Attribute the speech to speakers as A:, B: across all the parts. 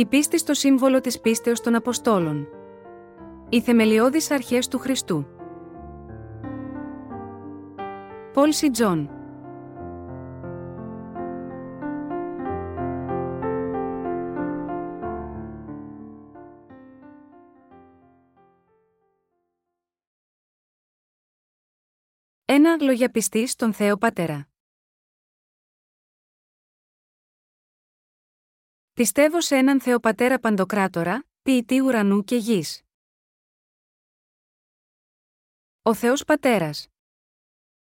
A: Η πίστη στο σύμβολο της πίστεως των Αποστόλων. Οι θεμελιώδεις αρχές του Χριστού. Paul C. Jong. Ένα, ομολογία πίστης στον Θεό Πατέρα. Πιστεύω σε έναν Θεό Πατέρα Παντοκράτορα, ποιητή ουρανού και γης. Ο Θεός Πατέρας.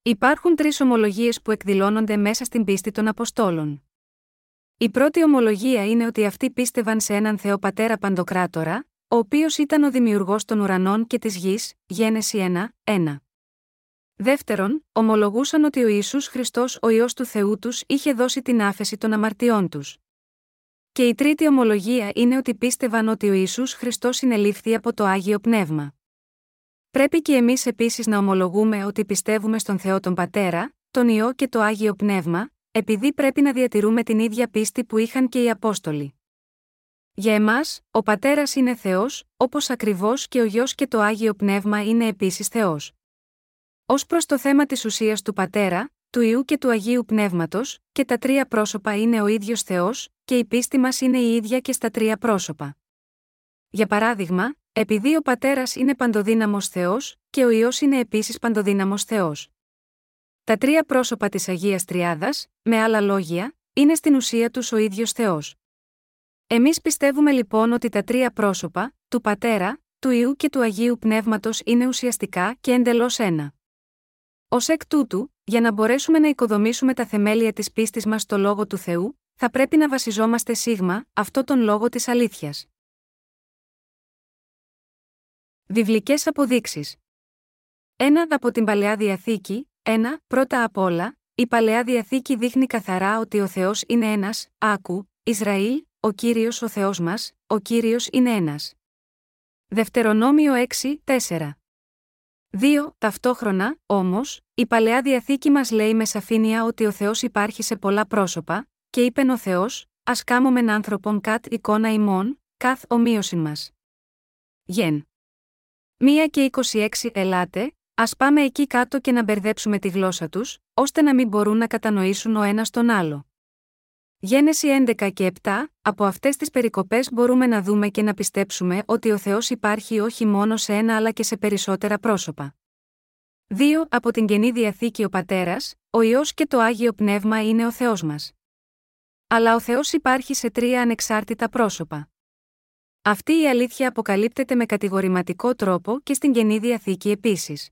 A: Υπάρχουν τρεις ομολογίες που εκδηλώνονται μέσα στην πίστη των Αποστόλων. Η πρώτη ομολογία είναι ότι αυτοί πίστευαν σε έναν Θεό Πατέρα Παντοκράτορα, ο οποίος ήταν ο δημιουργός των ουρανών και της γης, Γένεση 1, 1. Δεύτερον, ομολογούσαν ότι ο Ιησούς Χριστός ο Υιός του Θεού τους είχε δώσει την άφεση των αμαρτιών τους. Και η τρίτη ομολογία είναι ότι πίστευαν ότι ο Ιησούς Χριστός συνελήφθη από το Άγιο Πνεύμα. Πρέπει και εμείς επίσης να ομολογούμε ότι πιστεύουμε στον Θεό τον Πατέρα, τον Υιό και το Άγιο Πνεύμα, επειδή πρέπει να διατηρούμε την ίδια πίστη που είχαν και οι Απόστολοι. Για εμάς, ο Πατέρας είναι Θεός, όπως ακριβώς και ο Γιο και το Άγιο Πνεύμα είναι επίσης Θεός. Ω προς το θέμα της ουσίας του Πατέρα, του Ιού και του Αγίου Πνεύματος, και τα τρία πρόσωπα είναι ο ίδιος Θεός, και η πίστη μας είναι η ίδια και στα τρία πρόσωπα. Για παράδειγμα, επειδή ο Πατέρας είναι παντοδύναμος Θεός, και ο Υιός είναι επίσης παντοδύναμος Θεός. Τα τρία πρόσωπα της Αγίας Τριάδας, με άλλα λόγια, είναι στην ουσία τους ο ίδιος Θεός. Εμείς πιστεύουμε λοιπόν ότι τα τρία πρόσωπα, του Πατέρα, του Ιού και του Αγίου Πνεύματος είναι ουσιαστικά και εντελώς ένα. Ω εκ τούτου, για να μπορέσουμε να οικοδομήσουμε τα θεμέλια της πίστης μας στο λόγο του Θεού, θα πρέπει να βασιζόμαστε σίγμα, αυτό τον λόγο της αλήθειας. Βιβλικές αποδείξεις. Ένα από την Παλαιά Διαθήκη, ένα, πρώτα απ' όλα, η Παλαιά Διαθήκη δείχνει καθαρά ότι ο Θεός είναι ένας, άκου, Ισραήλ, ο κύριος ο Θεός μας, ο κύριος είναι ένας. Δευτερονόμιο 6, 4. 2. Ταυτόχρονα, όμως, η παλαιά διαθήκη μας λέει με σαφήνεια ότι ο Θεός υπάρχει σε πολλά πρόσωπα, και είπε ο Θεός, Α κάμωμεν άνθρωπον κατ εικόνα ημών, καθ ομοίωση μας. Γεν. 1 και 26 Ελάτε, ας πάμε εκεί κάτω και να μπερδέψουμε τη γλώσσα τους, ώστε να μην μπορούν να κατανοήσουν ο ένας τον άλλο. Γένεση 11 και 7, από αυτές τις περικοπές μπορούμε να δούμε και να πιστέψουμε ότι ο Θεός υπάρχει όχι μόνο σε ένα αλλά και σε περισσότερα πρόσωπα. 2. Από την καινή διαθήκη ο Πατέρας, ο ιό και το άγιο πνεύμα είναι ο Θεός μας. Αλλά ο Θεός υπάρχει σε τρία ανεξάρτητα πρόσωπα. Αυτή η αλήθεια αποκαλύπτεται με κατηγορηματικό τρόπο και στην καινή διαθήκη επίσης.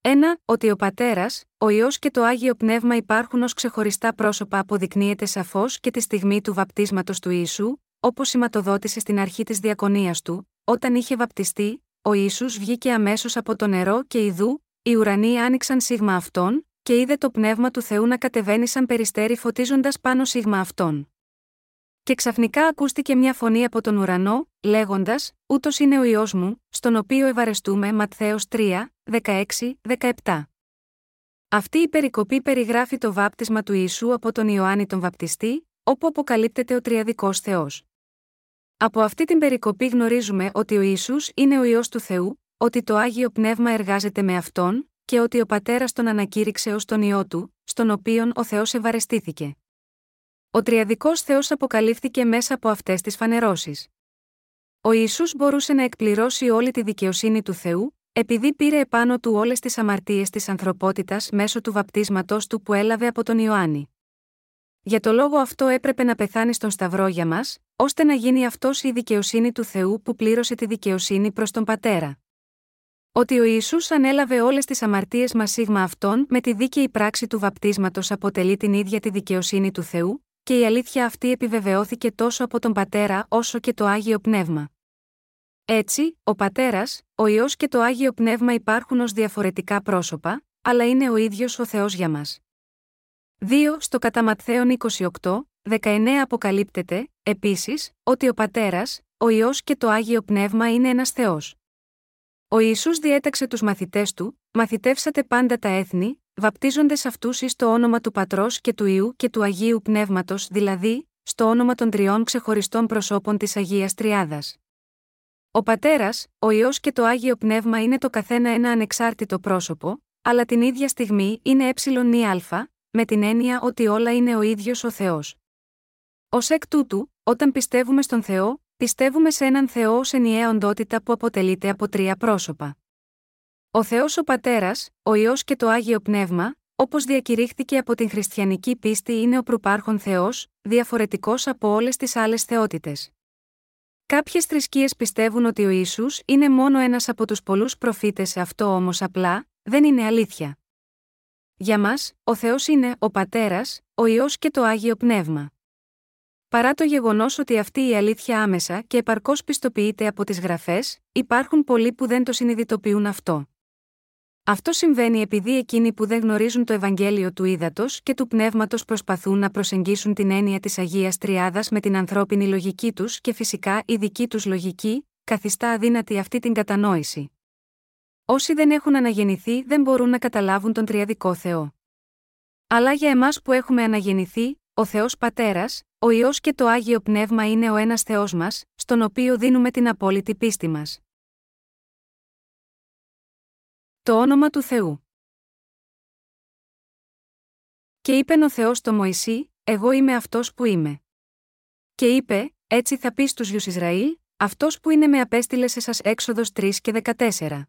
A: 1. Ότι ο Πατέρας, ο ιό και το άγιο πνεύμα υπάρχουν ως ξεχωριστά πρόσωπα αποδεικνύεται σαφώς και τη στιγμή του βαπτίσματος του Ιησού, όπως σηματοδότησε στην αρχή της διακονίας του, όταν είχε βαπτιστεί, ο Ιησούς βγήκε αμέσως από το νερό και ιδού, οι ουρανοί άνοιξαν σίγμα αυτών, και είδε το πνεύμα του Θεού να κατεβαίνει σαν περιστέρι φωτίζοντας πάνω σίγμα αυτών. Και ξαφνικά ακούστηκε μια φωνή από τον ουρανό, λέγοντας: Ούτως είναι ο ιό μου, στον οποίο ευαρεστούμε Ματθαίος 3, 16, 17. Αυτή η περικοπή περιγράφει το βάπτισμα του Ιησού από τον Ιωάννη τον Βαπτιστή, όπου αποκαλύπτεται ο Τριαδικός Θεός. Από αυτή την περικοπή γνωρίζουμε ότι ο Ιησούς είναι ο ιό του Θεού, ότι το άγιο πνεύμα εργάζεται με αυτόν, και ότι ο πατέρας τον ανακήρυξε ως τον ιό του, στον οποίον ο Θεός ευαρεστήθηκε. Ο Τριαδικός Θεός αποκαλύφθηκε μέσα από αυτές τις φανερώσεις. Ο Ιησούς μπορούσε να εκπληρώσει όλη τη δικαιοσύνη του Θεού, επειδή πήρε επάνω του όλες τις αμαρτίες της ανθρωπότητας μέσω του βαπτίσματό του που έλαβε από τον Ιωάννη. Για το λόγο αυτό έπρεπε να πεθάνει στον Σταυρό για μας, ώστε να γίνει αυτός η δικαιοσύνη του Θεού που πλήρωσε τη δικαιοσύνη προς τον Πατέρα. Ότι ο Ιησούς ανέλαβε όλες τις αμαρτίες μας σίγμα αυτών με τη δίκαιη πράξη του βαπτίσματος αποτελεί την ίδια τη δικαιοσύνη του Θεού, και η αλήθεια αυτή επιβεβαιώθηκε τόσο από τον Πατέρα όσο και το Άγιο Πνεύμα. Έτσι, ο Πατέρας, ο ιό και το Άγιο Πνεύμα υπάρχουν ως διαφορετικά πρόσωπα, αλλά είναι ο ίδιος ο Θεός για μας. 2. Στο κατά Ματθαίον 28, 19 αποκαλύπτεται, επίσης, ότι ο Πατέρας, ο ιό και το Άγιο Πνεύμα είναι ένας Θεός. Ο Ιησούς διέταξε τους μαθητές του, μαθητεύσατε πάντα τα έθνη, βαπτίζοντες αυτούς εις το όνομα του Πατρός και του Ιού και του Αγίου Πνεύματος, δηλαδή, στο όνομα των τριών ξεχωριστών προσώπων της Αγίας Τριάδας. Ο Πατέρας, ο ιό και το άγιο πνεύμα είναι το καθένα ένα ανεξάρτητο πρόσωπο, αλλά την ίδια στιγμή είναι ε με την έννοια ότι όλα είναι ο ίδιος ο Θεός. Ω εκ τούτου, όταν πιστεύουμε στον Θεό, πιστεύουμε σε έναν Θεό ως ενιαία οντότητα που αποτελείται από τρία πρόσωπα. Ο Θεός ο Πατέρας, ο ιό και το άγιο πνεύμα, όπως διακηρύχθηκε από την χριστιανική πίστη, είναι ο προπάρχον Θεός, διαφορετικός από όλες τις άλλες θεότητες. Κάποιες θρησκείες πιστεύουν ότι ο Ιησούς είναι μόνο ένας από τους πολλούς προφήτες, αυτό όμως απλά δεν είναι αλήθεια. Για μας, ο Θεός είναι ο Πατέρας, ο ιό και το άγιο πνεύμα. Παρά το γεγονός ότι αυτή η αλήθεια άμεσα και επαρκώς πιστοποιείται από τις γραφές, υπάρχουν πολλοί που δεν το συνειδητοποιούν αυτό. Αυτό συμβαίνει επειδή εκείνοι που δεν γνωρίζουν το Ευαγγέλιο του ύδατο και του πνεύματος προσπαθούν να προσεγγίσουν την έννοια της Αγίας Τριάδας με την ανθρώπινη λογική τους και φυσικά η δική τους λογική, καθιστά αδύνατη αυτή την κατανόηση. Όσοι δεν έχουν αναγεννηθεί δεν μπορούν να καταλάβουν τον τριαδικό Θεό. Αλλά για εμάς που έχουμε αναγεννηθεί, ο Θεός Πατέρας, ο ιό και το άγιο πνεύμα είναι ο ένας Θεός μας, στον οποίο δίνουμε την απόλυτη πίστη μας. Το όνομα του Θεού. Και είπε ο Θεός στο Μωυσή, Εγώ είμαι αυτός που είμαι. Και είπε, Έτσι θα πεις στους γιους Ισραήλ, Αυτός που είναι με απέστειλες σε σα έξοδος 3 και 14.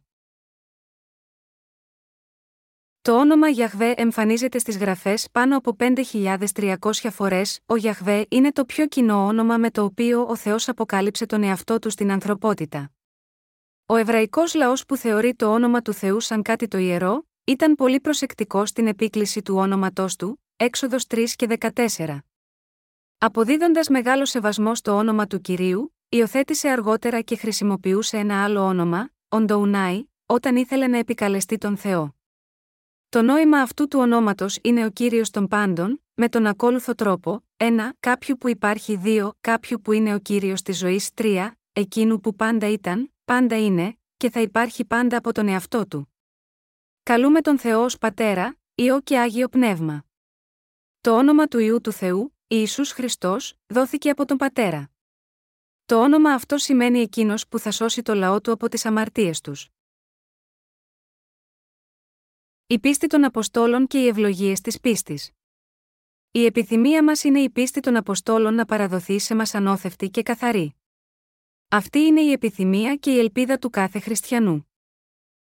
A: Το όνομα Γιαχβέ εμφανίζεται στις γραφές πάνω από 5.300 φορές. Ο Γιαχβέ είναι το πιο κοινό όνομα με το οποίο ο Θεός αποκάλυψε τον εαυτό του στην ανθρωπότητα. Ο εβραϊκός λαός που θεωρεί το όνομα του Θεού σαν κάτι το ιερό, ήταν πολύ προσεκτικό στην επίκληση του όνοματός του, έξοδος 3 και 14. Αποδίδοντας μεγάλο σεβασμό στο όνομα του κυρίου, υιοθέτησε αργότερα και χρησιμοποιούσε ένα άλλο όνομα, Οντοουνάι, όταν ήθελε να επικαλεστεί τον Θεό. Το νόημα αυτού του ονόματος είναι ο κύριος των πάντων, με τον ακόλουθο τρόπο, 1. Κάποιου που υπάρχει 2. Κάποιου που είναι ο κύριος της ζωής 3. Εκείνου που πάντα ήταν, πάντα είναι, και θα υπάρχει πάντα από τον εαυτό του. Καλούμε τον Θεό ως Πατέρα, Υιό και Άγιο Πνεύμα. Το όνομα του Ιού του Θεού, Ιησούς Χριστός, δόθηκε από τον Πατέρα. Το όνομα αυτό σημαίνει εκείνος που θα σώσει το λαό του από τις αμαρτίες τους. Η πίστη των Αποστόλων και οι ευλογίες της πίστης. Η επιθυμία μας είναι η πίστη των Αποστόλων να παραδοθεί σε μας ανώθευτη και καθαρή. Αυτή είναι η επιθυμία και η ελπίδα του κάθε χριστιανού.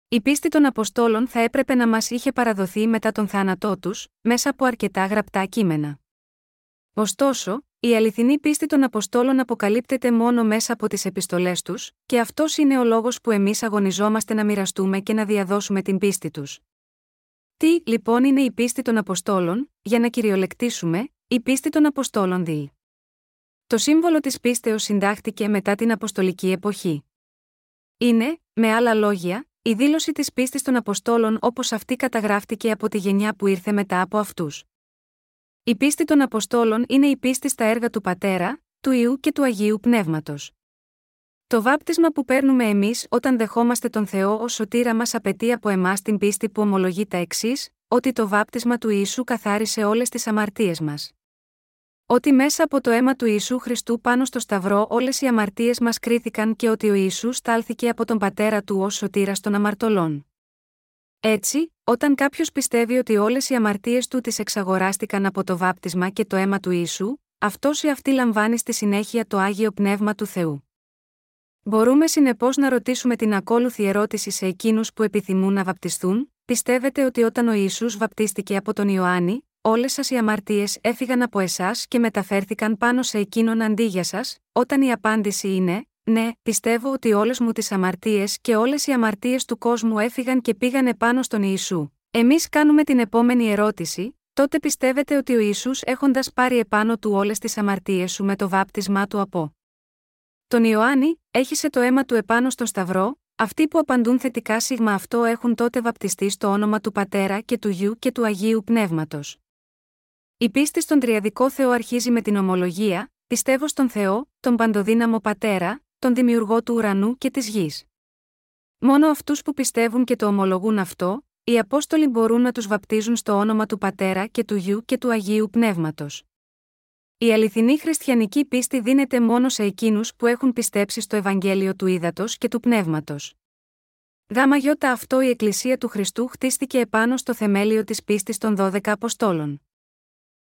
A: Η πίστη των Αποστόλων θα έπρεπε να μας είχε παραδοθεί μετά τον θάνατό τους, μέσα από αρκετά γραπτά κείμενα. Ωστόσο, η αληθινή πίστη των Αποστόλων αποκαλύπτεται μόνο μέσα από τις επιστολές τους, και αυτός είναι ο λόγος που εμείς αγωνιζόμαστε να μοιραστούμε και να διαδώσουμε την πίστη τους. Τι, λοιπόν, είναι η πίστη των Αποστόλων, για να κυριολεκτήσουμε, η πίστη των Αποστόλων δι. Το σύμβολο της πίστεως συντάχθηκε μετά την Αποστολική εποχή. Είναι, με άλλα λόγια, η δήλωση της πίστης των Αποστόλων όπως αυτή καταγράφτηκε από τη γενιά που ήρθε μετά από αυτούς. Η πίστη των Αποστόλων είναι η πίστη στα έργα του Πατέρα, του Ιού και του Αγίου Πνεύματος. Το βάπτισμα που παίρνουμε εμείς όταν δεχόμαστε τον Θεό ως σωτήρα μας απαιτεί από εμάς την πίστη που ομολογεί τα εξής, ότι το βάπτισμα του Ιησού καθάρισε όλες τις αμαρτίες μας. Ότι μέσα από το αίμα του Ιησού Χριστού πάνω στο Σταυρό όλες οι αμαρτίες μας κρίθηκαν και ότι ο Ιησούς στάλθηκε από τον πατέρα του ως σωτήρας των αμαρτωλών. Έτσι, όταν κάποιος πιστεύει ότι όλες οι αμαρτίες του τις εξαγοράστηκαν από το βάπτισμα και το αίμα του Ιησού, αυτός ή αυτή λαμβάνει στη συνέχεια το άγιο πνεύμα του Θεού. Μπορούμε συνεπώς να ρωτήσουμε την ακόλουθη ερώτηση σε εκείνους που επιθυμούν να βαπτιστούν: Πιστεύετε ότι όταν ο Ιησούς βαπτίστηκε από τον Ιωάννη, όλες σας οι αμαρτίες έφυγαν από εσάς και μεταφέρθηκαν πάνω σε εκείνον αντί για σας, όταν η απάντηση είναι: Ναι, πιστεύω ότι όλες μου τις αμαρτίες και όλες οι αμαρτίες του κόσμου έφυγαν και πήγανε πάνω στον Ιησού. Εμείς κάνουμε την επόμενη ερώτηση: Τότε πιστεύετε ότι ο Ιησούς έχοντας πάρει επάνω του όλες τις αμαρτίες σου με το βάπτισμά του από τον Ιωάννη, έχισε το αίμα του επάνω στο Σταυρό, αυτοί που απαντούν θετικά σίγμα αυτό έχουν τότε βαπτιστεί στο όνομα του Πατέρα και του Γιου και του Αγίου Πνεύματος. Η πίστη στον Τριαδικό Θεό αρχίζει με την ομολογία, πιστεύω στον Θεό, τον Παντοδύναμο Πατέρα, τον Δημιουργό του ουρανού και της γης. Μόνο αυτούς που πιστεύουν και το ομολογούν αυτό, οι Απόστολοι μπορούν να τους βαπτίζουν στο όνομα του Πατέρα και του Γιου και του Αγίου Πνεύματος. Η αληθινή χριστιανική πίστη δίνεται μόνο σε εκείνους που έχουν πιστέψει στο Ευαγγέλιο του Ήδατος και του Πνεύματος. Γάμα γιώτα αυτό η Εκκλησία του Χριστού χτίστηκε επάνω στο θεμέλιο της πίστης των 12 Αποστόλων.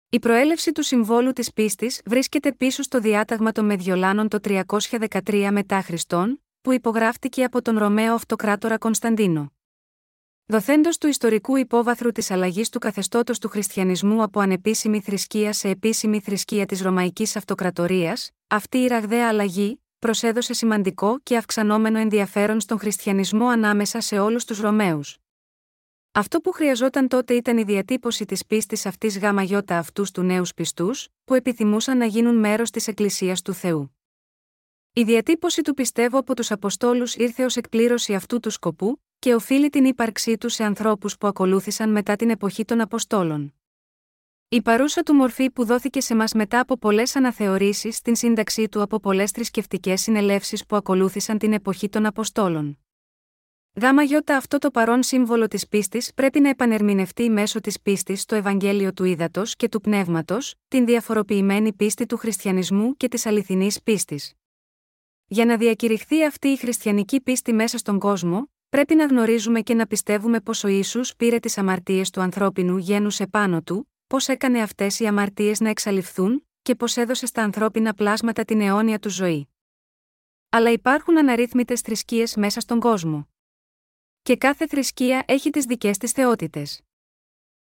A: Η προέλευση του συμβόλου της πίστης βρίσκεται πίσω στο διάταγμα των Μεδιολάνων το 313 μετά Χριστόν, που υπογράφτηκε από τον Ρωμαίο Αυτοκράτορα Κωνσταντίνο. Δοθέντος του ιστορικού υπόβαθρου της αλλαγής του καθεστώτος του χριστιανισμού από ανεπίσημη θρησκεία σε επίσημη θρησκεία της Ρωμαϊκής Αυτοκρατορίας, αυτή η ραγδαία αλλαγή προσέδωσε σημαντικό και αυξανόμενο ενδιαφέρον στον χριστιανισμό ανάμεσα σε όλους τους Ρωμαίους. Αυτό που χρειαζόταν τότε ήταν η διατύπωση της πίστης αυτής γιώτα αυτούς του νέους πιστούς, που επιθυμούσαν να γίνουν μέρος της Εκκλησίας του Θεού. Η διατύπωση του πιστεύω από τους Αποστόλους ήρθε ως εκπλήρωση αυτού του σκοπού, και οφείλει την ύπαρξή του σε ανθρώπους που ακολούθησαν μετά την εποχή των Αποστόλων. Η παρούσα του μορφή που δόθηκε σε μας μετά από πολλές αναθεωρήσεις στην σύνταξή του από πολλές θρησκευτικές συνελεύσεις που ακολούθησαν την εποχή των Αποστόλων. Γάμα γιώτα αυτό το παρόν σύμβολο της πίστης πρέπει να επανερμηνευτεί μέσω της πίστης στο Ευαγγέλιο του Ήδατος και του Πνεύματος, την διαφοροποιημένη πίστη του χριστιανισμού και της αληθινής πίστης. Για να διακηρυχθεί αυτή η χριστιανική πίστη μέσα στον κόσμο, πρέπει να γνωρίζουμε και να πιστεύουμε πως ο ίσου πήρε τις αμαρτίες του ανθρώπινου γένους επάνω του, πώ έκανε αυτές οι αμαρτίες να εξαλειφθούν, και πώ έδωσε στα ανθρώπινα πλάσματα την αιώνια του ζωή. Αλλά υπάρχουν αναρρύθμιτες θρησκείες μέσα στον κόσμο. Και κάθε θρησκεία έχει τις δικές της θεότητες.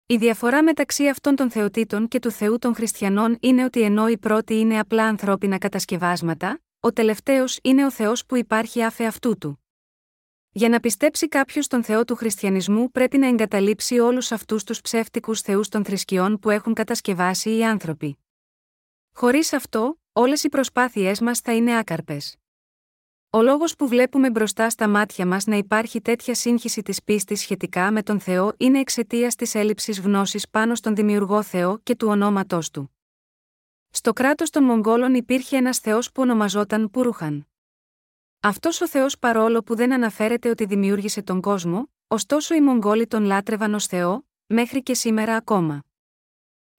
A: Η διαφορά μεταξύ αυτών των θεοτήτων και του Θεού των Χριστιανών είναι ότι ενώ οι πρώτοι είναι απλά ανθρώπινα κατασκευάσματα, ο τελευταίος είναι ο Θεός που υπάρχει άφε αυτού του. Για να πιστέψει κάποιος στον Θεό του χριστιανισμού πρέπει να εγκαταλείψει όλους αυτούς τους ψεύτικους θεούς των θρησκειών που έχουν κατασκευάσει οι άνθρωποι. Χωρίς αυτό, όλες οι προσπάθειές μας θα είναι άκαρπες. Ο λόγος που βλέπουμε μπροστά στα μάτια μας να υπάρχει τέτοια σύγχυση της πίστης σχετικά με τον Θεό είναι εξαιτίας της έλλειψης γνώσης πάνω στον δημιουργό Θεό και του ονόματός του. Στο κράτος των Μογγόλων υπήρχε ένας Θεός που ονομαζόταν Πούρουχαν. Αυτός ο Θεός παρόλο που δεν αναφέρεται ότι δημιούργησε τον κόσμο, ωστόσο οι Μογγόλοι τον λάτρευαν ως Θεό, μέχρι και σήμερα ακόμα.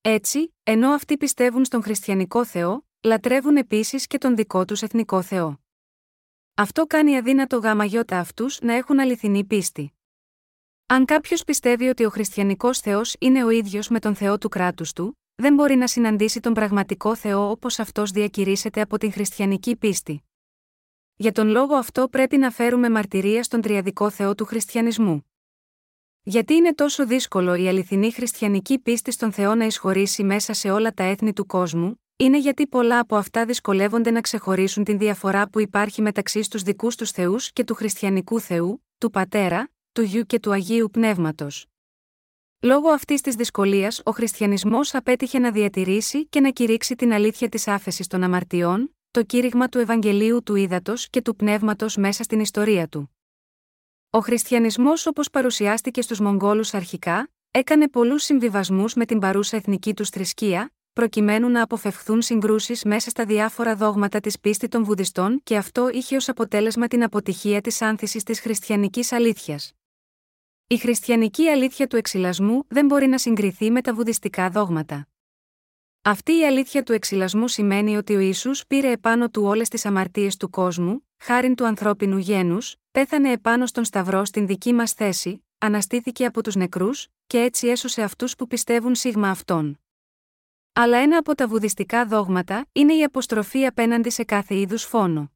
A: Έτσι, ενώ αυτοί πιστεύουν στον χριστιανικό Θεό, λατρεύουν επίσης και τον δικό τους εθνικό Θεό. Αυτό κάνει αδύνατο γάμα γιώτα αυτούς να έχουν αληθινή πίστη. Αν κάποιος πιστεύει ότι ο χριστιανικός Θεός είναι ο ίδιος με τον Θεό του κράτους του, δεν μπορεί να συναντήσει τον πραγματικό Θεό όπως αυτός διακηρύσσεται από την χριστιανική πίστη. Για τον λόγο αυτό πρέπει να φέρουμε μαρτυρία στον τριαδικό Θεό του χριστιανισμού. Γιατί είναι τόσο δύσκολο η αληθινή χριστιανική πίστη στον Θεό να εισχωρήσει μέσα σε όλα τα έθνη του κόσμου, είναι γιατί πολλά από αυτά δυσκολεύονται να ξεχωρίσουν την διαφορά που υπάρχει μεταξύ στους δικούς τους Θεούς και του χριστιανικού Θεού, του Πατέρα, του Γιου και του Αγίου Πνεύματος. Λόγω αυτής της δυσκολίας, ο χριστιανισμός απέτυχε να διατηρήσει και να κηρύξει την αλήθεια της άφεσης των αμαρτιών, το κήρυγμα του Ευαγγελίου του Ήδατος και του Πνεύματος μέσα στην ιστορία του. Ο χριστιανισμός όπως παρουσιάστηκε στους Μογγόλους αρχικά, έκανε πολλούς συμβιβασμούς με την παρούσα εθνική τους θρησκεία, προκειμένου να αποφευχθούν συγκρούσεις μέσα στα διάφορα δόγματα της πίστης των Βουδιστών και αυτό είχε ως αποτέλεσμα την αποτυχία της άνθησης της χριστιανικής αλήθειας. Η χριστιανική αλήθεια του εξυλασμού δεν μπορεί να συγκριθεί με τα βουδιστικά δόγματα. Αυτή η αλήθεια του εξυλασμού σημαίνει ότι ο Ισού πήρε επάνω του όλες τις αμαρτίες του κόσμου, χάριν του ανθρώπινου γένους, πέθανε επάνω στον Σταυρό στην δική μας θέση, αναστήθηκε από τους νεκρούς, και έτσι έσωσε αυτούς που πιστεύουν σίγμα αυτόν. Αλλά ένα από τα βουδιστικά δόγματα είναι η αποστροφή απέναντι σε κάθε είδους φόνο.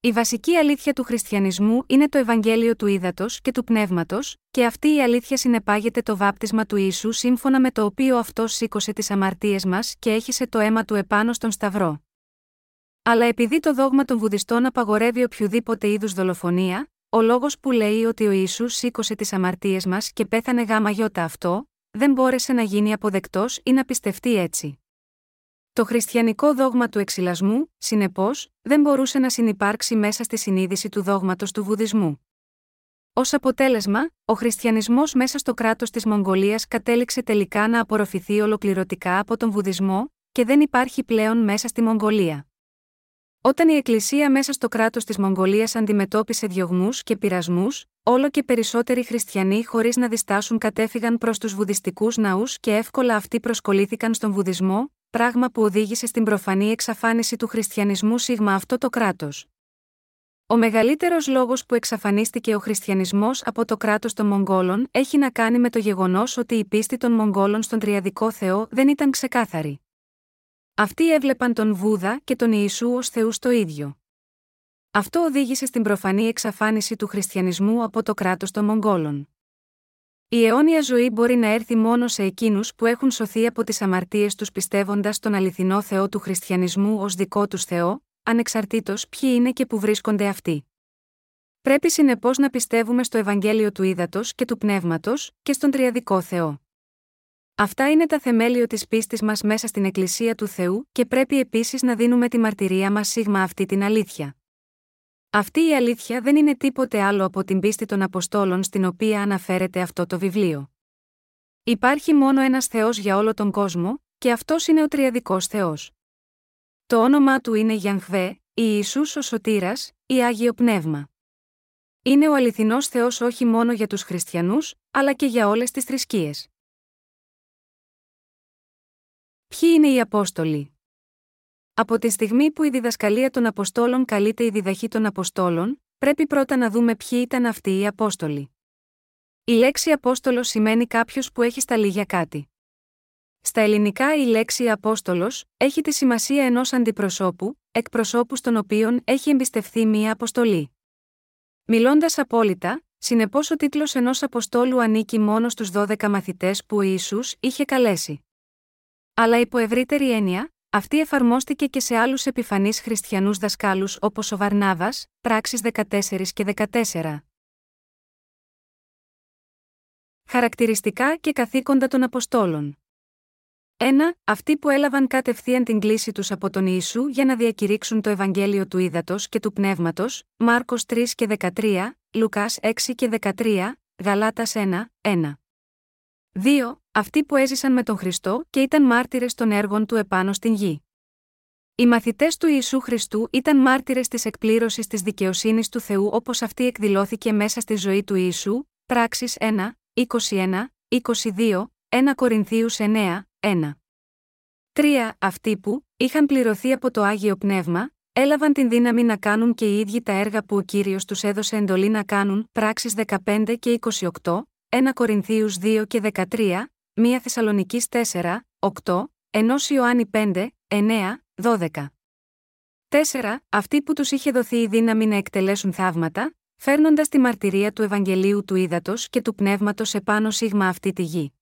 A: Η βασική αλήθεια του χριστιανισμού είναι το Ευαγγέλιο του Ήδατος και του Πνεύματος, και αυτή η αλήθεια συνεπάγεται το βάπτισμα του Ιησού σύμφωνα με το οποίο αυτός σήκωσε τις αμαρτίες μας και έχισε το αίμα του επάνω στον Σταυρό. Αλλά επειδή το δόγμα των Βουδιστών απαγορεύει οποιοδήποτε είδους δολοφονία, ο λόγος που λέει ότι ο Ιησούς σήκωσε τις αμαρτίες μας και πέθανε γάμα γιώτα αυτό, δεν μπόρεσε να γίνει αποδεκτός ή να πιστευτεί έτσι. Το χριστιανικό δόγμα του εξυλασμού, συνεπώς, δεν μπορούσε να συνεπάρξει μέσα στη συνείδηση του δόγματος του Βουδισμού. Ω αποτέλεσμα, ο χριστιανισμός μέσα στο κράτος της Μογγολίας κατέληξε τελικά να απορροφηθεί ολοκληρωτικά από τον Βουδισμό, και δεν υπάρχει πλέον μέσα στη Μογγολία. Όταν η Εκκλησία μέσα στο κράτος της Μογγολίας αντιμετώπισε διωγμούς και πειρασμούς, όλο και περισσότεροι χριστιανοί χωρίς να διστάσουν κατέφυγαν προς τους βουδιστικούς ναούς και εύκολα αυτοί προσκολήθηκαν στον Βουδισμό, πράγμα που οδήγησε στην προφανή εξαφάνιση του χριστιανισμού σίγμα αυτό το κράτος. Ο μεγαλύτερος λόγος που εξαφανίστηκε ο χριστιανισμός από το κράτος των Μογγόλων έχει να κάνει με το γεγονός ότι η πίστη των Μογγόλων στον Τριαδικό Θεό δεν ήταν ξεκάθαρη. Αυτοί έβλεπαν τον Βούδα και τον Ιησού ως Θεούς το ίδιο. Αυτό οδήγησε στην προφανή εξαφάνιση του χριστιανισμού από το κράτος των Μογγόλων. Η αιώνια ζωή μπορεί να έρθει μόνο σε εκείνους που έχουν σωθεί από τις αμαρτίες τους πιστεύοντας τον αληθινό Θεό του χριστιανισμού ως δικό τους Θεό, ανεξαρτήτως ποιοι είναι και που βρίσκονται αυτοί. Πρέπει συνεπώς να πιστεύουμε στο Ευαγγέλιο του Ήδατος και του Πνεύματος και στον Τριαδικό Θεό. Αυτά είναι τα θεμέλιο της πίστης μας μέσα στην Εκκλησία του Θεού και πρέπει επίσης να δίνουμε τη μαρτυρία μας σίγμα αυτή την αλήθεια. Αυτή η αλήθεια δεν είναι τίποτε άλλο από την πίστη των Αποστόλων στην οποία αναφέρεται αυτό το βιβλίο. Υπάρχει μόνο ένας Θεός για όλο τον κόσμο, και αυτός είναι ο Τριαδικός Θεός. Το όνομά του είναι Γιανχβέ, η Ιησούς ο Σωτήρας, η Άγιο Πνεύμα. Είναι ο αληθινός Θεός όχι μόνο για τους χριστιανούς, αλλά και για όλες τις θρησκείες. Ποιοι είναι οι Απόστολοι; Από τη στιγμή που η διδασκαλία των Αποστόλων καλείται η διδαχή των Αποστόλων, πρέπει πρώτα να δούμε ποιοι ήταν αυτοί οι Απόστολοι. Η λέξη Απόστολος σημαίνει κάποιος που έχει σταλεί για κάτι. Στα ελληνικά η λέξη Απόστολος έχει τη σημασία ενός αντιπροσώπου, εκπροσώπους στον οποίον έχει εμπιστευθεί μία αποστολή. Μιλώντας απόλυτα, συνεπώς ο τίτλος ενός Αποστόλου ανήκει μόνο στους 12 μαθητές που ο Ιησούς είχε καλέσει. Αλλά υπό ευρύτερη έννοια, αυτή εφαρμόστηκε και σε άλλους επιφανείς χριστιανούς δασκάλους όπως ο Βαρνάβας, πράξεις 14 και 14. Χαρακτηριστικά και καθήκοντα των Αποστόλων. 1. Αυτοί που έλαβαν κατευθείαν την κλίση τους από τον Ιησού για να διακηρύξουν το Ευαγγέλιο του Ήδατος και του Πνεύματος, Μάρκος 3 και 13, Λουκάς 6 και 13, Γαλάτας 1, 1. 2. Αυτοί που έζησαν με τον Χριστό και ήταν μάρτυρες των έργων του επάνω στην γη. Οι μαθητές του Ιησού Χριστού ήταν μάρτυρες της εκπλήρωσης της δικαιοσύνης του Θεού όπως αυτή εκδηλώθηκε μέσα στη ζωή του Ιησού, πράξεις 1, 21, 22, 1 Κορινθίους 9, 1. 3. Αυτοί που, είχαν πληρωθεί από το Άγιο Πνεύμα, έλαβαν την δύναμη να κάνουν και οι ίδιοι τα έργα που ο κύριος τους έδωσε εντολή να κάνουν, πράξεις 15 και 28, 1 Κορινθίους 2 και 13, 1 Θεσσαλονικής 4, 8, 1 Ιωάννη 5, 9, 12. 4. Αυτοί που τους είχε δοθεί η δύναμη να εκτελέσουν θαύματα, φέρνοντας τη μαρτυρία του Ευαγγελίου του Ήδατος και του Πνεύματος επάνω σίγμα αυτή τη γη.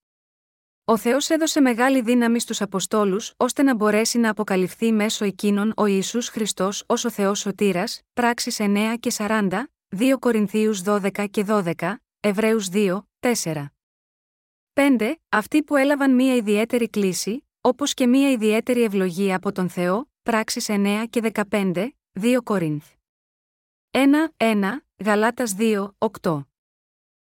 A: Ο Θεός έδωσε μεγάλη δύναμη στους Αποστόλους, ώστε να μπορέσει να αποκαλυφθεί μέσω εκείνων ο Ιησούς Χριστός ως ο Θεός Σωτήρας, πράξεις 9 και 40, 2 Κορινθίους 12 και 12, Εβραίους 2, 4. 5. Αυτοί που έλαβαν μία ιδιαίτερη κλίση, όπως και μία ιδιαίτερη ευλογία από τον Θεό, πράξεις 9 και 15, 2 Κορίνθ. 1, 1, Γαλάτας 2, 8.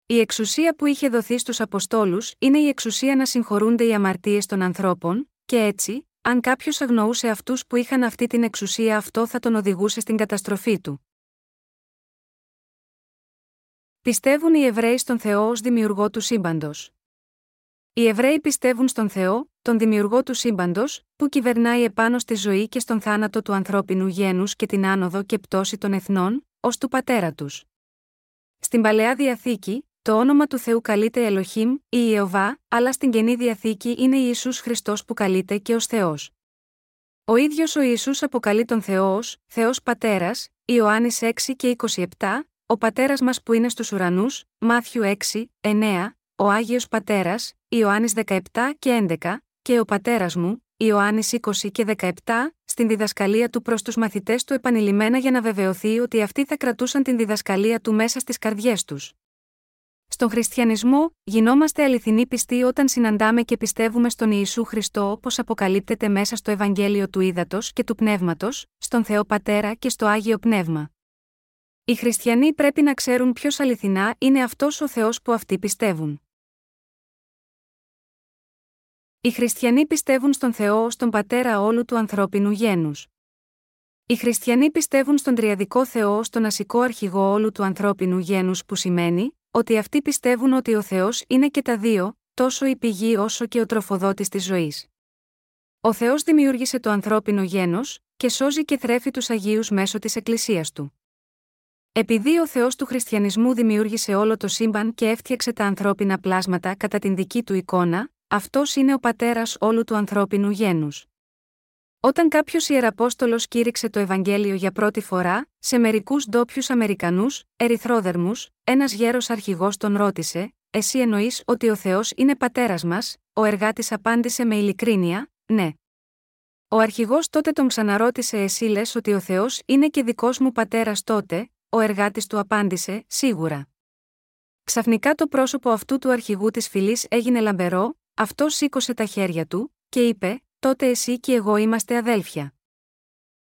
A: Η εξουσία που είχε δοθεί στους Αποστόλους είναι η εξουσία να συγχωρούνται οι αμαρτίες των ανθρώπων, και έτσι, αν κάποιος αγνοούσε αυτούς που είχαν αυτή την εξουσία, αυτό θα τον οδηγούσε στην καταστροφή του. Πιστεύουν οι Εβραίοι στον Θεό ως δημιουργό του σύμπαντος. Οι Εβραίοι πιστεύουν στον Θεό, τον δημιουργό του σύμπαντος, που κυβερνάει επάνω στη ζωή και στον θάνατο του ανθρώπινου γένους και την άνοδο και πτώση των εθνών, ως του πατέρα τους. Στην παλαιά διαθήκη, το όνομα του Θεού καλείται Ελοχήμ ή Ιωβά, αλλά στην καινή διαθήκη είναι Ιησούς Χριστός που καλείται και ως Θεός. Ο ίδιος ο Ιησούς αποκαλεί τον Θεό ως Θεός Πατέρας, Ιωάννης 6 και 27, ο Πατέρας μας που είναι στους ουρανούς, Μάθιου 6, 9, ο Άγιος Πατέρας, Ιωάννης 17 και 11, και ο Πατέρας μου, Ιωάννης 20 και 17, στην διδασκαλία του προς τους μαθητές του επανειλημμένα για να βεβαιωθεί ότι αυτοί θα κρατούσαν την διδασκαλία του μέσα στις καρδιές τους. Στον χριστιανισμό, γινόμαστε αληθινοί πιστοί όταν συναντάμε και πιστεύουμε στον Ιησού Χριστό όπω αποκαλύπτεται μέσα στο Ευαγγέλιο του Ήδατος και του Πνεύματος, στον Θεό Πατέρα και στο Άγιο Πνεύμα. Οι χριστιανοί πρέπει να ξέρουν ποιος αληθινά είναι αυτός ο Θεός που αυτοί πιστεύουν. Οι χριστιανοί πιστεύουν στον Θεό ως τον Πατέρα όλου του ανθρώπινου γένους. Οι χριστιανοί πιστεύουν στον Τριαδικό Θεό ως τον ασικό αρχηγό όλου του ανθρώπινου γένους που σημαίνει, ότι αυτοί πιστεύουν ότι ο Θεός είναι και τα δύο, τόσο η πηγή όσο και ο τροφοδότης της ζωής. Ο Θεός δημιούργησε το ανθρώπινο γένος, και σώζει και θρέφει τους Αγίους μέσω της Εκκλησίας του. Επειδή ο Θεός του χριστιανισμού δημιούργησε όλο το σύμπαν και έφτιαξε τα ανθρώπινα πλάσματα κατά την δική του εικόνα, αυτός είναι ο πατέρας όλου του ανθρώπινου γένους. Όταν κάποιος ιεραπόστολο κήρυξε το Ευαγγέλιο για πρώτη φορά, σε μερικούς ντόπιους Αμερικανούς, ερυθρόδερμους, ένας γέρος αρχηγός τον ρώτησε: Εσύ εννοείς ότι ο Θεός είναι πατέρας μας, ο εργάτης απάντησε με ειλικρίνεια: Ναι. Ο αρχηγός τότε τον ξαναρώτησε: Εσύ λες ότι ο Θεός είναι και δικός μου πατέρας τότε, ο εργάτης του απάντησε: Σίγουρα. Ξαφνικά το πρόσωπο αυτού του αρχηγού της φυλής έγινε λαμπερό, αυτό σήκωσε τα χέρια του, και είπε: τότε εσύ και εγώ είμαστε αδέλφια.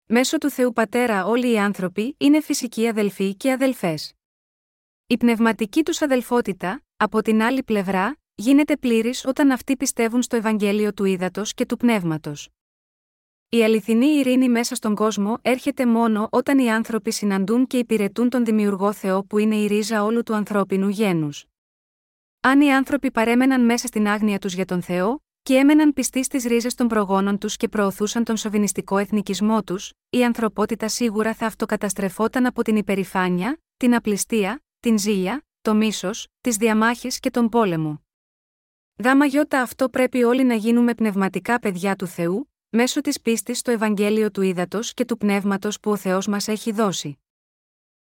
A: Μέσω του Θεού Πατέρα όλοι οι άνθρωποι είναι φυσικοί αδελφοί και αδελφές. Η πνευματική τους αδελφότητα, από την άλλη πλευρά, γίνεται πλήρης όταν αυτοί πιστεύουν στο Ευαγγέλιο του Ήδατος και του Πνεύματος. Η αληθινή ειρήνη μέσα στον κόσμο έρχεται μόνο όταν οι άνθρωποι συναντούν και υπηρετούν τον Δημιουργό Θεό που είναι η ρίζα όλου του ανθρώπινου γένους. Αν οι άνθρωποι παρέμεναν μέσα στην άγνοια τους για τον Θεό, και έμεναν πιστοί στις ρίζες των προγόνων τους και προωθούσαν τον σοβινιστικό εθνικισμό τους, η ανθρωπότητα σίγουρα θα αυτοκαταστρεφόταν από την υπερηφάνεια, την απληστία, την ζήλια, το μίσος, τις διαμάχες και τον πόλεμο. Γάμα γιώτα αυτό πρέπει όλοι να γίνουμε πνευματικά παιδιά του Θεού, μέσω της πίστης στο Ευαγγέλιο του Ήδατος και του Πνεύματος που ο Θεός μας έχει δώσει.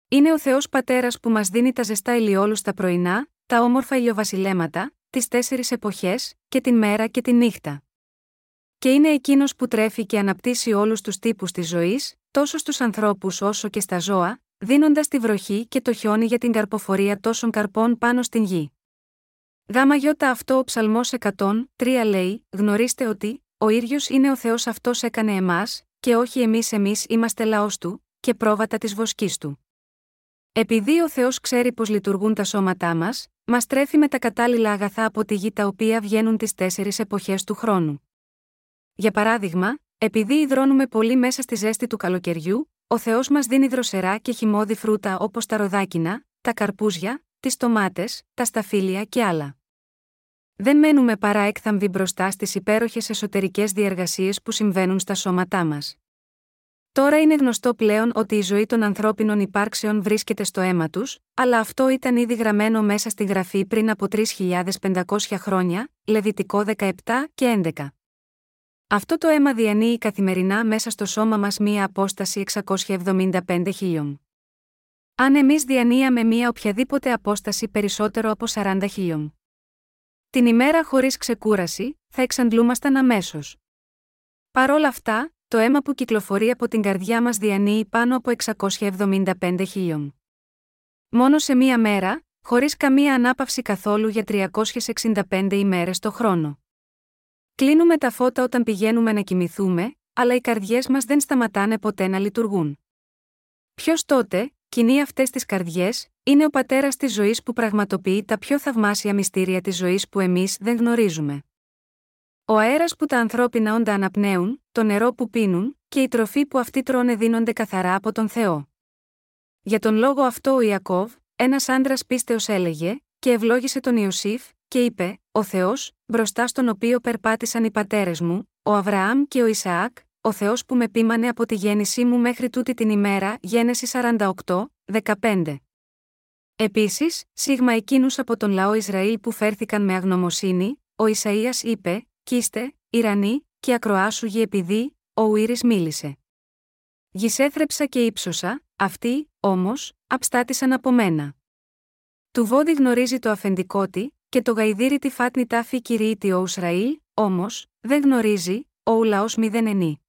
A: Είναι ο Θεός Πατέρας που μας δίνει τα ζεστά ηλιόλους στα πρωινά, τα όμορφα ηλιοβασιλέματα, τις τέσσερις εποχές, και την μέρα και τη νύχτα. Και είναι εκείνος που τρέφει και αναπτύσσει όλους τους τύπους της ζωής, τόσο στους ανθρώπους όσο και στα ζώα, δίνοντας τη βροχή και το χιόνι για την καρποφορία τόσων καρπών πάνω στην γη. Γάμα γιώτα αυτό ο ψαλμός 100, 3 λέει: Γνωρίστε ότι, ο ίδιος είναι ο Θεός αυτός έκανε εμάς, και όχι εμείς εμείς είμαστε λαός του, και πρόβατα της βοσκής του. Επειδή ο Θεός ξέρει πώ λειτουργούν τα σώματά μας, μας τρέφει με τα κατάλληλα αγαθά από τη γη τα οποία βγαίνουν τις τέσσερις εποχές του χρόνου. Για παράδειγμα, επειδή υδρώνουμε πολύ μέσα στη ζέστη του καλοκαιριού, ο Θεός μας δίνει δροσερά και χυμώδη φρούτα όπως τα ροδάκινα, τα καρπούζια, τις τομάτες, τα σταφύλια και άλλα. Δεν μένουμε παρά έκθαμβοι μπροστά στις υπέροχες εσωτερικές διεργασίες που συμβαίνουν στα σώματά μας. Τώρα είναι γνωστό πλέον ότι η ζωή των ανθρώπινων υπάρξεων βρίσκεται στο αίμα τους, αλλά αυτό ήταν ήδη γραμμένο μέσα στη γραφή πριν από 3.500 χρόνια, Λεβιτικό 17 και 11. Αυτό το αίμα διανύει καθημερινά μέσα στο σώμα μας μία απόσταση 675 χιλιών. Αν εμείς διανύαμε μία οποιαδήποτε απόσταση περισσότερο από 40 χιλιών. Την ημέρα χωρίς ξεκούραση, θα εξαντλούμασταν αμέσως. Παρ' όλα αυτά, το αίμα που κυκλοφορεί από την καρδιά μας διανύει πάνω από 675 χιλιών. Μόνο σε μία μέρα, χωρίς καμία ανάπαυση καθόλου για 365 ημέρες το χρόνο. Κλείνουμε τα φώτα όταν πηγαίνουμε να κοιμηθούμε, αλλά οι καρδιές μας δεν σταματάνε ποτέ να λειτουργούν. Ποιος τότε, κινεί αυτές τις καρδιές, είναι ο πατέρας της ζωής που πραγματοποιεί τα πιο θαυμάσια μυστήρια της ζωής που εμείς δεν γνωρίζουμε. Ο αέρας που τα ανθρώπινα όντα αναπνέουν, το νερό που πίνουν, και η τροφή που αυτοί τρώνε δίνονται καθαρά από τον Θεό. Για τον λόγο αυτό ο Ιακώβ, ένας άντρας πίστεως έλεγε, και ευλόγησε τον Ιωσήφ, και είπε: Ο Θεός, μπροστά στον οποίο περπάτησαν οι πατέρες μου, ο Αβραάμ και ο Ισαάκ, ο Θεός που με πείμανε από τη γέννησή μου μέχρι τούτη την ημέρα, Γένεση 48, 15. Επίσης, σίγμα εκείνους από τον λαό Ισραήλ που φέρθηκαν με αγνωμοσύνη, ο Ισαΐας είπε: Κύστε, Ιρανή, και ακροάσου γη επειδή, ο Ουήρης μίλησε. Γυσέθρεψα και ύψωσα, αυτοί, όμως, απστάτησαν από μένα. Του βόδι γνωρίζει το αφεντικό και το γαϊδίρι τη φάτνη τάφη κηρύττει ο Ουσραήλ, όμως, δεν γνωρίζει, ο ουλαό μηδεν ενή.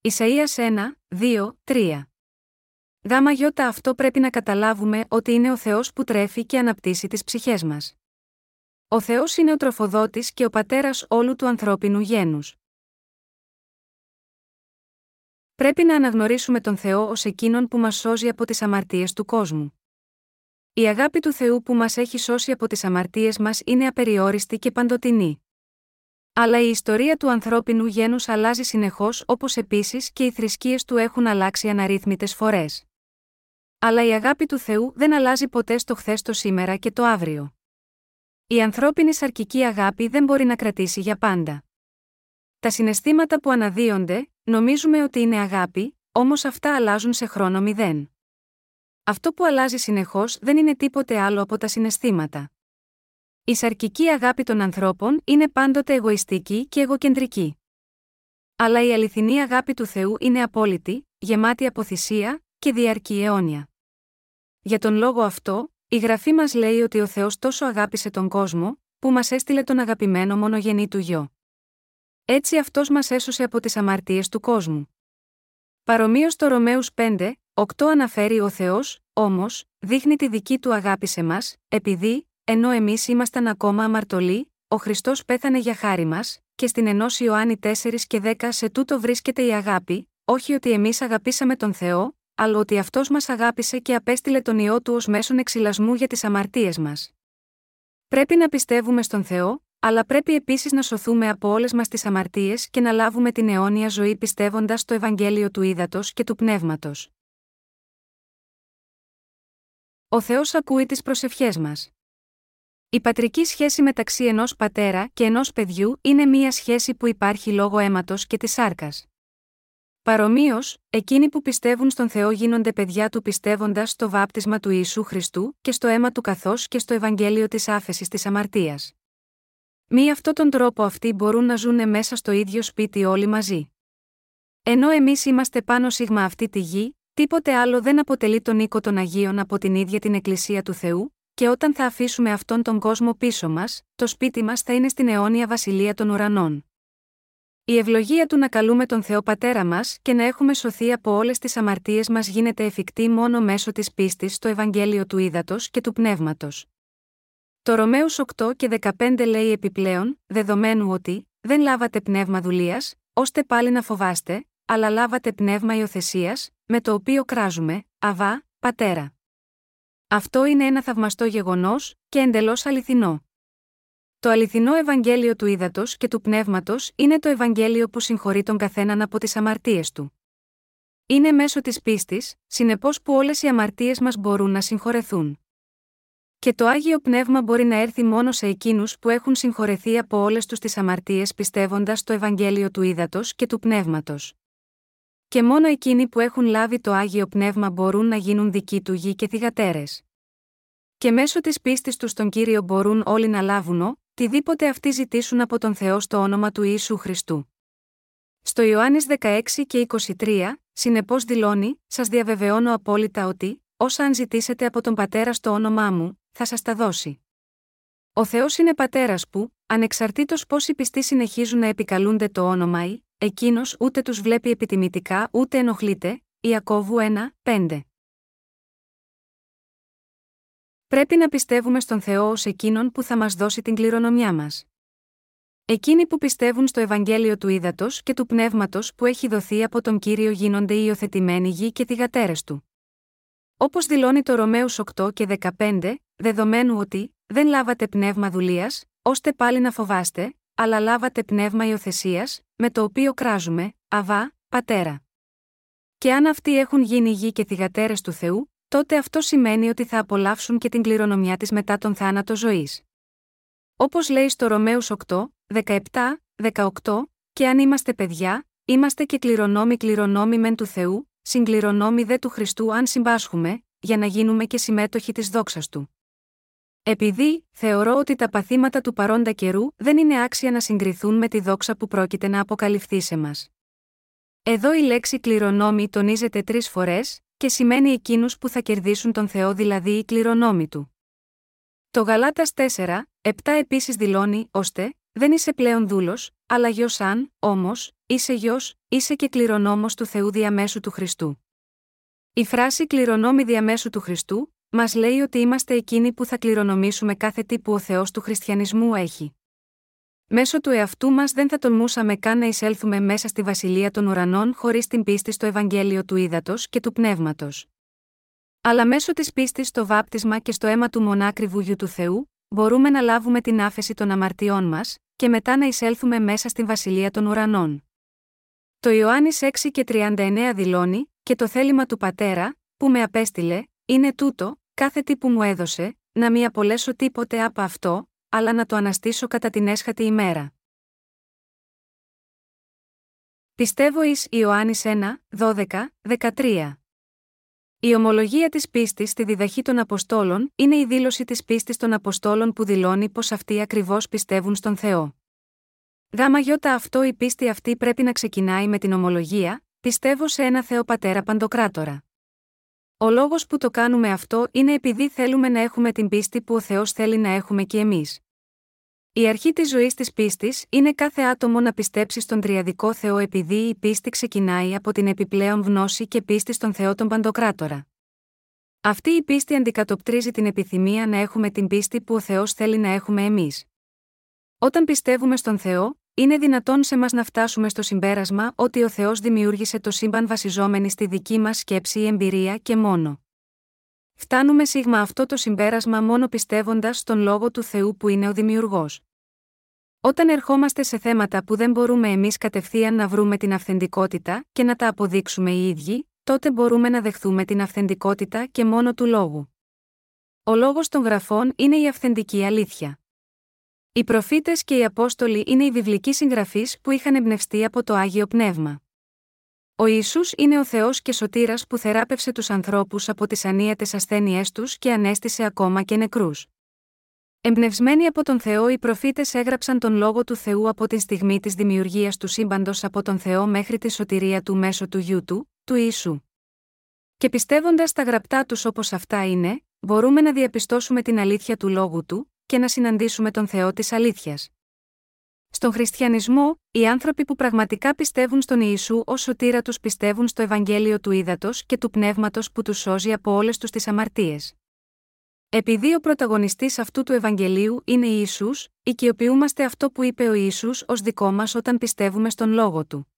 A: Ισαΐας 1, 2, 3. Γάμα γιώτα αυτό πρέπει να καταλάβουμε ότι είναι ο Θεός που τρέφει και αναπτύσσει τις ψυχές μας. Ο Θεός είναι ο τροφοδότης και ο πατέρας όλου του ανθρώπινου γένους. Πρέπει να αναγνωρίσουμε τον Θεό ως εκείνον που μας σώζει από τις αμαρτίες του κόσμου. Η αγάπη του Θεού που μας έχει σώσει από τις αμαρτίες μας είναι απεριόριστη και παντοτινή. Αλλά η ιστορία του ανθρώπινου γένους αλλάζει συνεχώς όπως επίσης και οι θρησκείες του έχουν αλλάξει αναρρύθμιτες φορές. Αλλά η αγάπη του Θεού δεν αλλάζει ποτέ στο χθες το σήμερα και το αύριο. Η ανθρώπινη σαρκική αγάπη δεν μπορεί να κρατήσει για πάντα. Τα συναισθήματα που αναδύονται, νομίζουμε ότι είναι αγάπη, όμως αυτά αλλάζουν σε χρόνο μηδέν. Αυτό που αλλάζει συνεχώς δεν είναι τίποτε άλλο από τα συναισθήματα. Η σαρκική αγάπη των ανθρώπων είναι πάντοτε εγωιστική και εγωκεντρική. Αλλά η αληθινή αγάπη του Θεού είναι απόλυτη, γεμάτη από θυσία και διαρκή αιώνια. Για τον λόγο αυτό, η γραφή μας λέει ότι ο Θεός τόσο αγάπησε τον κόσμο, που μας έστειλε τον αγαπημένο μονογενή του γιο. Έτσι αυτός μας έσωσε από τις αμαρτίες του κόσμου. Παρομοίως το Ρωμαίους 5, 8 αναφέρει ο Θεός, όμως, δείχνει τη δική του αγάπη σε μας, επειδή, ενώ εμείς ήμασταν ακόμα αμαρτωλοί, ο Χριστός πέθανε για χάρη μας, και στην ενός Ιωάννη 4 και 10 σε τούτο βρίσκεται η αγάπη, όχι ότι εμείς αγαπήσαμε τον Θεό, αλλά ότι αυτός μας αγάπησε και απέστειλε τον ιό του ως μέσον εξυλασμού για τις αμαρτίες μας. Πρέπει να πιστεύουμε στον Θεό, αλλά πρέπει επίσης να σωθούμε από όλες μας τις αμαρτίες και να λάβουμε την αιώνια ζωή πιστεύοντας στο Ευαγγέλιο του Ήδατος και του Πνεύματος. Ο Θεός ακούει τις προσευχές μας. Η πατρική σχέση μεταξύ ενός πατέρα και ενός παιδιού είναι μία σχέση που υπάρχει λόγω αίματος και της σάρκας. Παρομοίως, εκείνοι που πιστεύουν στον Θεό γίνονται παιδιά του πιστεύοντας στο βάπτισμα του Ιησού Χριστού και στο αίμα του καθώς και στο Ευαγγέλιο της άφεσης της αμαρτίας. Μη αυτόν τον τρόπο αυτοί μπορούν να ζουν μέσα στο ίδιο σπίτι όλοι μαζί. Ενώ εμείς είμαστε πάνω σίγμα αυτή τη γη, τίποτε άλλο δεν αποτελεί τον οίκο των Αγίων από την ίδια την Εκκλησία του Θεού, και όταν θα αφήσουμε αυτόν τον κόσμο πίσω μας, το σπίτι μας θα είναι στην αιώνια βασιλεία των ουρανών. Η ευλογία του να καλούμε τον Θεό Πατέρα μας και να έχουμε σωθεί από όλες τις αμαρτίες μας γίνεται εφικτή μόνο μέσω της πίστης στο Ευαγγέλιο του Ήδατος και του Πνεύματος. Το Ρωμαίου 8 και 15 λέει επιπλέον, δεδομένου ότι δεν λάβατε πνεύμα δουλείας, ώστε πάλι να φοβάστε, αλλά λάβατε πνεύμα υιοθεσίας, με το οποίο κράζουμε, Αβά, Πατέρα. Αυτό είναι ένα θαυμαστό γεγονός και εντελώς αληθινό. Το αληθινό Ευαγγέλιο του Ήδατος και του Πνεύματος είναι το Ευαγγέλιο που συγχωρεί τον καθέναν από τις αμαρτίες του. Είναι μέσω της πίστης, συνεπώς που όλες οι αμαρτίες μας μπορούν να συγχωρεθούν. Και το άγιο πνεύμα μπορεί να έρθει μόνο σε εκείνους που έχουν συγχωρεθεί από όλες τους τις αμαρτίες πιστεύοντας το Ευαγγέλιο του Ήδατος και του Πνεύματος. Και μόνο εκείνοι που έχουν λάβει το άγιο πνεύμα μπορούν να γίνουν δικοί του γη και θυγατέρες. Και μέσω της πίστης τους στον κύριο μπορούν όλοι να λάβουν, τιδήποτε αυτοί ζητήσουν από τον Θεό στο όνομα του Ιησού Χριστού. Στο Ιωάννης 16 και 23, συνεπώς δηλώνει: Σας διαβεβαιώνω απόλυτα ότι, όσα αν ζητήσετε από τον πατέρα στο όνομά μου, θα σας τα δώσει. Ο Θεός είναι πατέρας που, ανεξαρτήτως οι πιστοί συνεχίζουν να επικαλούνται το όνομα ή, εκείνος ούτε τους βλέπει επιτιμητικά ούτε ενοχλείται, Ιακώβου 1, 5. Πρέπει να πιστεύουμε στον Θεό ως εκείνον που θα μας δώσει την κληρονομιά μας. Εκείνοι που πιστεύουν στο Ευαγγέλιο του Ήδατος και του Πνεύματος που έχει δοθεί από τον κύριο γίνονται οι υιοθετημένοι γη και θυγατέρες του. Όπως δηλώνει το Ρωμαίου 8 και 15, δεδομένου ότι δεν λάβατε πνεύμα δουλείας, ώστε πάλι να φοβάστε, αλλά λάβατε πνεύμα υιοθεσίας, με το οποίο κράζουμε, Αβά, Πατέρα. Και αν αυτοί έχουν γίνει γη και θυγατέρες του Θεού, τότε αυτό σημαίνει ότι θα απολαύσουν και την κληρονομιά της μετά τον θάνατο ζωής. Όπως λέει στο Ρωμαίους 8, 17, 18, και αν είμαστε παιδιά, είμαστε και κληρονόμοι κληρονόμοι μεν του Θεού, συγκληρονόμοι δε του Χριστού αν συμπάσχουμε, για να γίνουμε και συμμέτοχοι της δόξας του. Επειδή, θεωρώ ότι τα παθήματα του παρόντα καιρού δεν είναι άξια να συγκριθούν με τη δόξα που πρόκειται να αποκαλυφθεί σε μας. Εδώ η λέξη κληρονόμοι τονίζεται τρεις φορές, και σημαίνει εκείνους που θα κερδίσουν τον Θεό, δηλαδή οι κληρονόμοι του. Το Γαλάτας 4, 7 επίσης δηλώνει, ώστε, δεν είσαι πλέον δούλος, αλλά γιος αν, όμως, είσαι γιος, είσαι και κληρονόμος του Θεού διαμέσου του Χριστού. Η φράση κληρονόμη διαμέσου του Χριστού μας λέει ότι είμαστε εκείνοι που θα κληρονομήσουμε κάθε τι που ο Θεός του χριστιανισμού έχει. Μέσω του εαυτού μας δεν θα τολμούσαμε καν να εισέλθουμε μέσα στη βασιλεία των ουρανών χωρίς την πίστη στο Ευαγγέλιο του Ήδατος και του Πνεύματος. Αλλά μέσω της πίστης στο βάπτισμα και στο αίμα του μονάκριβου γιου του Θεού, μπορούμε να λάβουμε την άφεση των αμαρτιών μας, και μετά να εισέλθουμε μέσα στη βασιλεία των ουρανών. Το Ιωάννης 6 και 39 δηλώνει, και το θέλημα του πατέρα, που με απέστειλε, είναι τούτο, κάθε τι που μου έδωσε, να μη απολέσω τίποτε από αυτό, αλλά να το αναστήσω κατά την έσχατη ημέρα. Πιστεύω εις Ιωάννης 1, 12, 13. Η ομολογία της πίστης στη διδαχή των Αποστόλων είναι η δήλωση της πίστης των Αποστόλων που δηλώνει πως αυτοί ακριβώς πιστεύουν στον Θεό. Γάμα γιώτα αυτό η πίστη αυτή πρέπει να ξεκινάει με την ομολογία, πιστεύω σε ένα Θεό Πατέρα Παντοκράτορα. Ο λόγος που το κάνουμε αυτό είναι επειδή θέλουμε να έχουμε την πίστη που ο Θεός θέλει να έχουμε και εμείς. Η αρχή της ζωής της πίστης είναι κάθε άτομο να πιστέψει στον Τριαδικό Θεό επειδή η πίστη ξεκινάει από την επιπλέον γνώση και πίστη στον Θεό τον Παντοκράτορα. Αυτή η πίστη αντικατοπτρίζει την επιθυμία να έχουμε την πίστη που ο Θεός θέλει να έχουμε εμείς. Όταν πιστεύουμε στον Θεό, είναι δυνατόν σε μας να φτάσουμε στο συμπέρασμα ότι ο Θεός δημιούργησε το σύμπαν βασιζόμενοι στη δική μας σκέψη ή εμπειρία και μόνο. Φτάνουμε σίγμα αυτό το συμπέρασμα μόνο πιστεύοντας στον λόγο του Θεού που είναι ο Δημιουργός. Όταν ερχόμαστε σε θέματα που δεν μπορούμε εμείς κατευθείαν να βρούμε την αυθεντικότητα και να τα αποδείξουμε οι ίδιοι, τότε μπορούμε να δεχθούμε την αυθεντικότητα και μόνο του λόγου. Ο λόγος των γραφών είναι η αυθεντική αλήθεια. Οι προφήτες και οι Απόστολοι είναι οι βιβλικοί συγγραφείς που είχαν εμπνευστεί από το άγιο πνεύμα. Ο Ισού είναι ο Θεός και σωτήρας που θεράπευσε τους ανθρώπους από τις ανίατες ασθένειές τους και ανέστησε ακόμα και νεκρούς. Εμπνευσμένοι από τον Θεό, οι προφήτες έγραψαν τον λόγο του Θεού από τη στιγμή της δημιουργίας του σύμπαντος από τον Θεό μέχρι τη σωτηρία του μέσω του γιού του, του Ιησού. Και πιστεύοντας τα γραπτά τους όπως αυτά είναι, μπορούμε να διαπιστώσουμε την αλήθεια του λόγου του, και να συναντήσουμε τον Θεό της αλήθειας. Στον χριστιανισμό, οι άνθρωποι που πραγματικά πιστεύουν στον Ιησού ως σωτήρα τους πιστεύουν στο Ευαγγέλιο του Ήδατος και του Πνεύματος που τους σώζει από όλες τους τις αμαρτίες. Επειδή ο πρωταγωνιστής αυτού του Ευαγγελίου είναι Ισού, οικειοποιούμαστε αυτό που είπε ο Ισού ως δικό μας όταν πιστεύουμε στον λόγο του.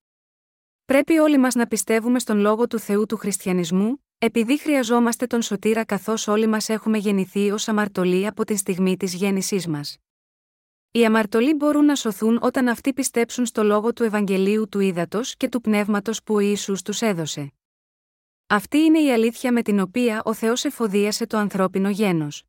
A: Πρέπει όλοι μας να πιστεύουμε στον λόγο του Θεού του χριστιανισμού, επειδή χρειαζόμαστε τον σωτήρα καθώς όλοι μας έχουμε γεννηθεί ως αμαρτωλοί από τη στιγμή της γέννησής μας. Οι αμαρτωλοί μπορούν να σωθούν όταν αυτοί πιστέψουν στο λόγο του Ευαγγελίου του Ήδατος και του Πνεύματος που ο Ιησούς τους έδωσε. Αυτή είναι η αλήθεια με την οποία ο Θεός εφοδίασε το ανθρώπινο γένος.